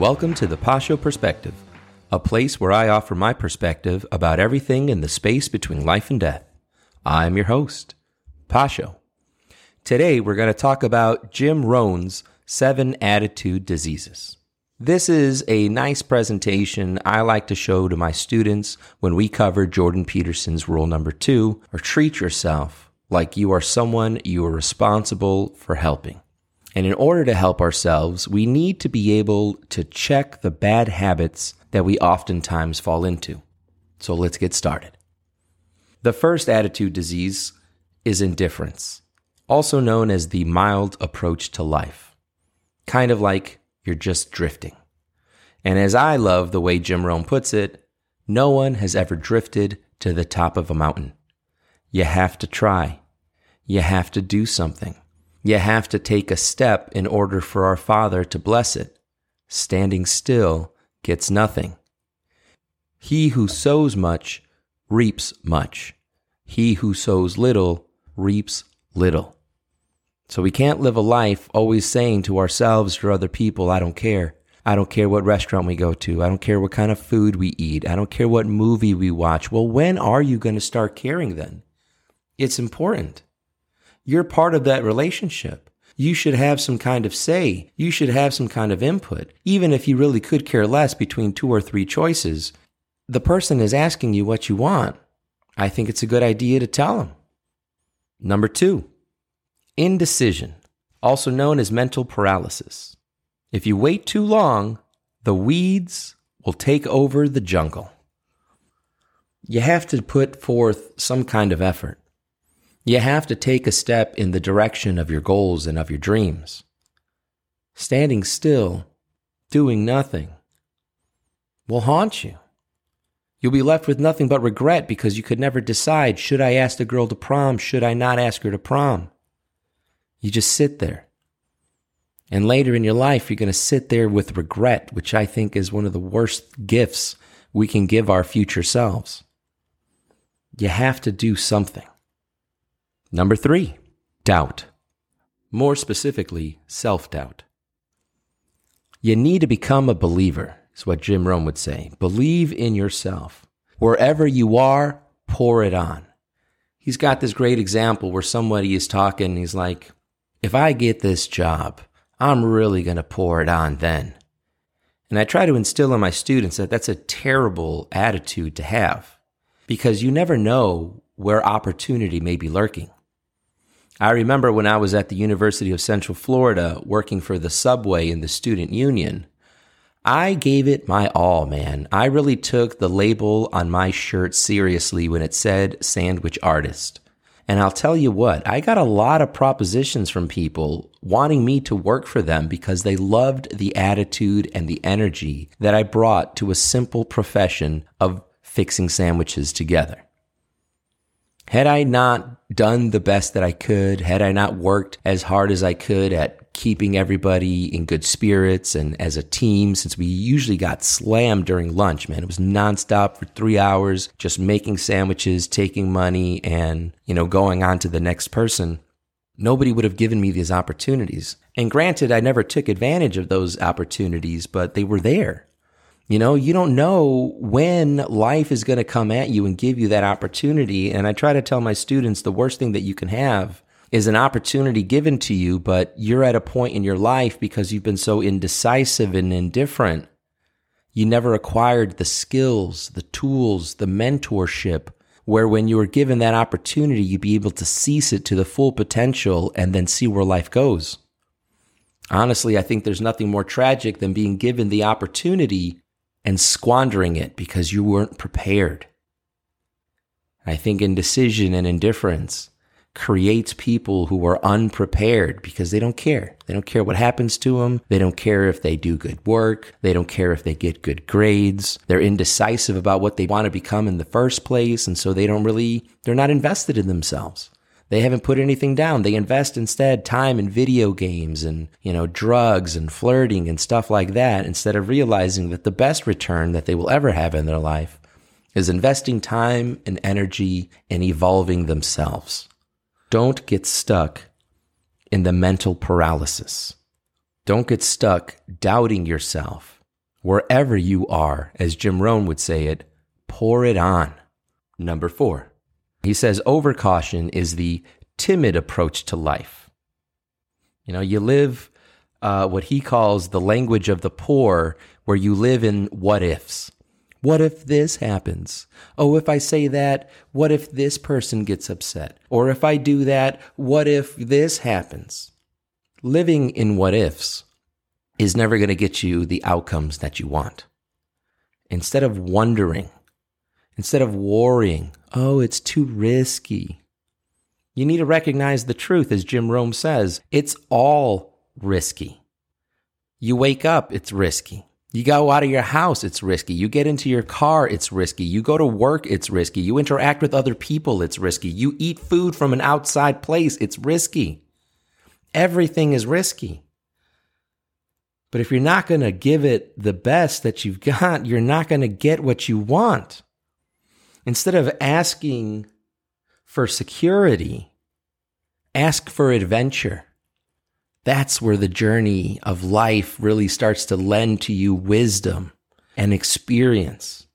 Welcome to the Pasho Perspective, a place where I offer my perspective about everything in the space between life and death. I'm your host, Pasho. Today we're going to talk about Jim Rohn's seven attitude diseases. This is a nice presentation I like to show to my students when we cover Jordan Peterson's rule number two, or treat yourself like you are someone you are responsible for helping. And in order to help ourselves, we need to be able to check the bad habits that we oftentimes fall into. So let's get started. The first attitude disease is indifference, also known as the mild approach to life. Kind of like you're just drifting. And as I love the way Jim Rohn puts it, no one has ever drifted to the top of a mountain. You have to try. You have to do something. You have to take a step in order for our Father to bless it. Standing still gets nothing. He who sows much reaps much. He who sows little reaps little. So we can't live a life always saying to ourselves or other people, I don't care. I don't care what restaurant we go to. I don't care what kind of food we eat. I don't care what movie we watch. Well, when are you going to start caring then? It's important. You're part of that relationship. You should have some kind of say. You should have some kind of input. Even if you really could care less between two or three choices, the person is asking you what you want. I think it's a good idea to tell them. Number two, indecision, also known as mental paralysis. If you wait too long, the weeds will take over the jungle. You have to put forth some kind of effort. You have to take a step in the direction of your goals and of your dreams. Standing still, doing nothing, will haunt you. You'll be left with nothing but regret because you could never decide should I ask the girl to prom? Should I not ask her to prom? You just sit there. And later in your life, you're going to sit there with regret, which I think is one of the worst gifts we can give our future selves. You have to do something. Number three, doubt. More specifically, self doubt. You need to become a believer, is what Jim Rohn would say. Believe in yourself. Wherever you are, pour it on. He's got this great example where somebody is talking, he's like, if I get this job, I'm really going to pour it on then. And I try to instill in my students that that's a terrible attitude to have because you never know where opportunity may be lurking. I remember when I was at the University of Central Florida working for the subway in the student union. I gave it my all, man. I really took the label on my shirt seriously when it said sandwich artist. And I'll tell you what, I got a lot of propositions from people wanting me to work for them because they loved the attitude and the energy that I brought to a simple profession of fixing sandwiches together. Had I not done the best that I could, had I not worked as hard as I could at keeping everybody in good spirits and as a team, since we usually got slammed during lunch, man, it was nonstop for three hours, just making sandwiches, taking money, and, you know, going on to the next person. Nobody would have given me these opportunities. And granted, I never took advantage of those opportunities, but they were there. You know, you don't know when life is going to come at you and give you that opportunity. And I try to tell my students the worst thing that you can have is an opportunity given to you, but you're at a point in your life because you've been so indecisive and indifferent. You never acquired the skills, the tools, the mentorship where when you were given that opportunity, you'd be able to seize it to the full potential and then see where life goes. Honestly, I think there's nothing more tragic than being given the opportunity and squandering it because you weren't prepared. I think indecision and indifference creates people who are unprepared because they don't care. They don't care what happens to them. They don't care if they do good work. They don't care if they get good grades. They're indecisive about what they want to become in the first place. And so they don't really, they're not invested in themselves. They haven't put anything down. They invest instead time in video games and, you know, drugs and flirting and stuff like that instead of realizing that the best return that they will ever have in their life is investing time and energy in evolving themselves. Don't get stuck in the mental paralysis. Don't get stuck doubting yourself. Wherever you are, as Jim Rohn would say it, pour it on. Number four, he says overcaution is the timid approach to life. You know, you live uh, what he calls the language of the poor, where you live in what ifs. What if this happens? Oh, if I say that, what if this person gets upset? Or if I do that, what if this happens? Living in what ifs is never going to get you the outcomes that you want. Instead of wondering, instead of worrying, oh, it's too risky. You need to recognize the truth, as Jim Rohn says. It's all risky. You wake up, it's risky. You go out of your house, it's risky. You get into your car, it's risky. You go to work, it's risky. You interact with other people, it's risky. You eat food from an outside place, it's risky. Everything is risky. But if you're not going to give it the best that you've got, you're not going to get what you want. Instead of asking for security, ask for adventure. That's where the journey of life really starts to lend to you wisdom and experience.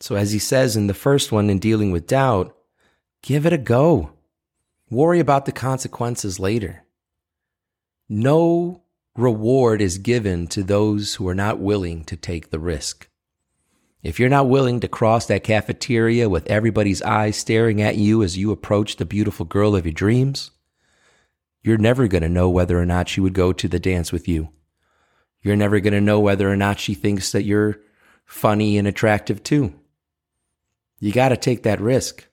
So, as he says in the first one in dealing with doubt, give it a go. Worry about the consequences later. No reward is given to those who are not willing to take the risk. If you're not willing to cross that cafeteria with everybody's eyes staring at you as you approach the beautiful girl of your dreams, you're never going to know whether or not she would go to the dance with you. You're never going to know whether or not she thinks that you're funny and attractive too. You got to take that risk.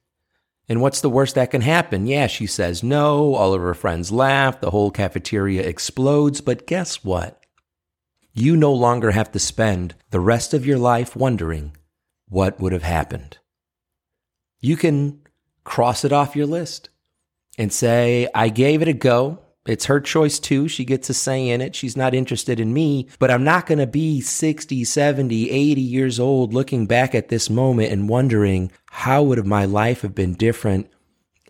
And what's the worst that can happen? Yeah, she says no. All of her friends laugh. The whole cafeteria explodes. But guess what? You no longer have to spend the rest of your life wondering what would have happened. You can cross it off your list and say, I gave it a go. It's her choice too. She gets a say in it. She's not interested in me, but I'm not going to be 60, 70, 80 years old looking back at this moment and wondering how would my life have been different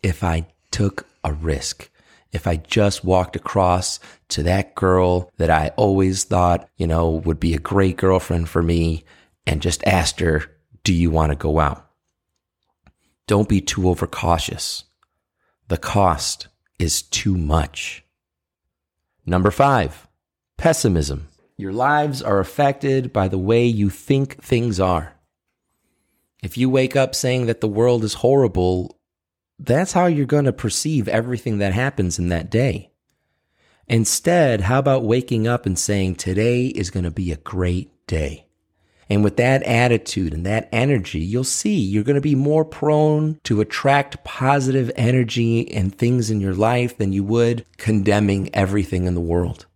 if I took a risk? If I just walked across to that girl that I always thought, you know, would be a great girlfriend for me and just asked her, do you want to go out? Don't be too overcautious. The cost is too much. Number five, pessimism. Your lives are affected by the way you think things are. If you wake up saying that the world is horrible, that's how you're going to perceive everything that happens in that day. Instead, how about waking up and saying, today is going to be a great day? And with that attitude and that energy, you'll see you're going to be more prone to attract positive energy and things in your life than you would condemning everything in the world.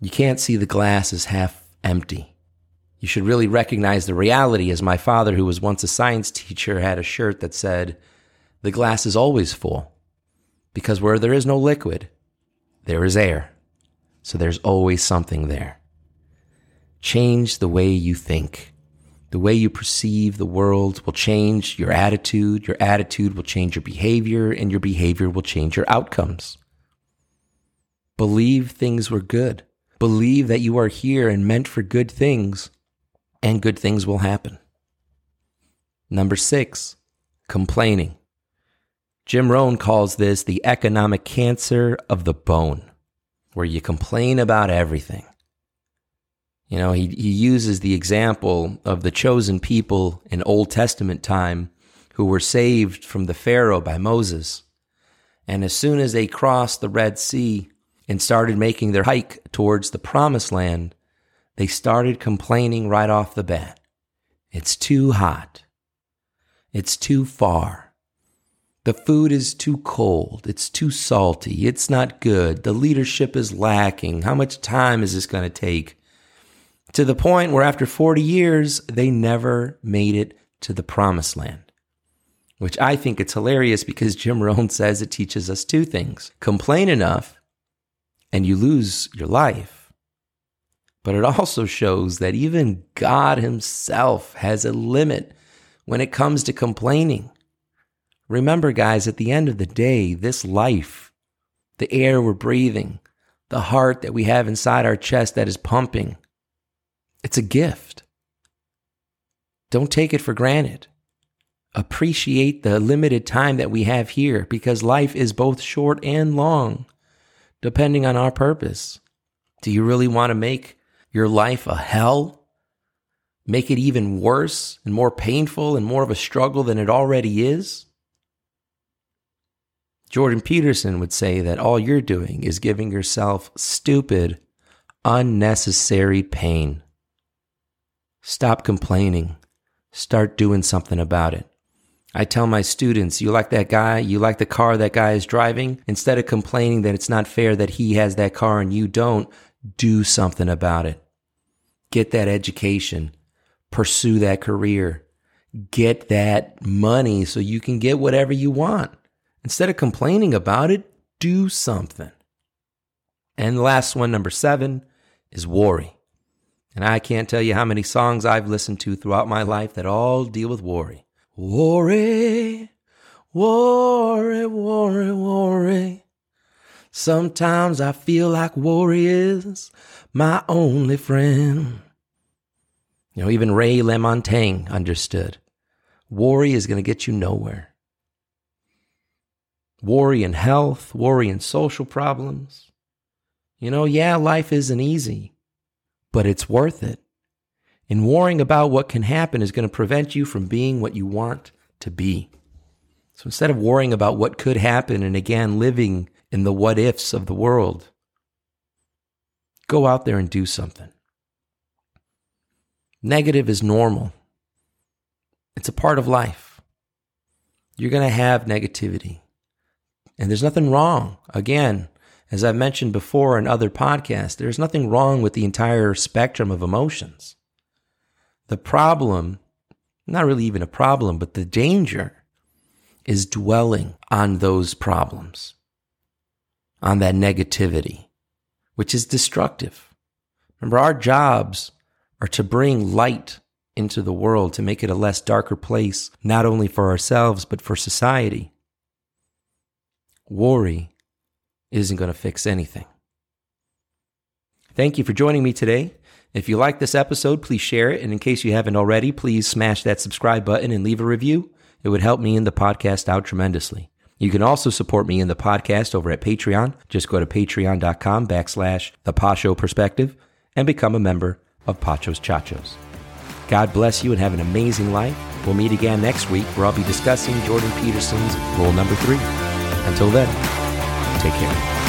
You can't see the glass as half empty. You should really recognize the reality as my father, who was once a science teacher, had a shirt that said, the glass is always full because where there is no liquid, there is air. So there's always something there. Change the way you think. The way you perceive the world will change your attitude. Your attitude will change your behavior, and your behavior will change your outcomes. Believe things were good. Believe that you are here and meant for good things, and good things will happen. Number six, complaining. Jim Rohn calls this the economic cancer of the bone, where you complain about everything. You know, he, he uses the example of the chosen people in Old Testament time who were saved from the Pharaoh by Moses. And as soon as they crossed the Red Sea and started making their hike towards the promised land, they started complaining right off the bat. It's too hot. It's too far. The food is too cold. It's too salty. It's not good. The leadership is lacking. How much time is this going to take? To the point where after 40 years, they never made it to the promised land. Which I think it's hilarious because Jim Rohn says it teaches us two things complain enough and you lose your life. But it also shows that even God Himself has a limit when it comes to complaining. Remember, guys, at the end of the day, this life, the air we're breathing, the heart that we have inside our chest that is pumping, it's a gift. Don't take it for granted. Appreciate the limited time that we have here because life is both short and long, depending on our purpose. Do you really want to make your life a hell? Make it even worse and more painful and more of a struggle than it already is? Jordan Peterson would say that all you're doing is giving yourself stupid, unnecessary pain. Stop complaining. Start doing something about it. I tell my students, you like that guy, you like the car that guy is driving, instead of complaining that it's not fair that he has that car and you don't, do something about it. Get that education, pursue that career, get that money so you can get whatever you want. Instead of complaining about it, do something. And last one, number seven, is worry. And I can't tell you how many songs I've listened to throughout my life that all deal with worry. Worry, worry, worry, worry. Sometimes I feel like worry is my only friend. You know, even Ray LaMontagne understood. Worry is going to get you nowhere worry in health, worry in social problems. You know, yeah, life isn't easy, but it's worth it. And worrying about what can happen is going to prevent you from being what you want to be. So instead of worrying about what could happen and again living in the what ifs of the world, go out there and do something. Negative is normal, it's a part of life. You're going to have negativity. And there's nothing wrong. Again, as I've mentioned before in other podcasts, there's nothing wrong with the entire spectrum of emotions. The problem, not really even a problem, but the danger is dwelling on those problems, on that negativity, which is destructive. Remember, our jobs are to bring light into the world, to make it a less darker place, not only for ourselves, but for society worry isn't going to fix anything. Thank you for joining me today. If you like this episode, please share it. And in case you haven't already, please smash that subscribe button and leave a review. It would help me and the podcast out tremendously. You can also support me in the podcast over at Patreon. Just go to patreon.com backslash the Pasho Perspective and become a member of Pasho's Chachos. God bless you and have an amazing life. We'll meet again next week where I'll be discussing Jordan Peterson's rule number three. Until then, take care.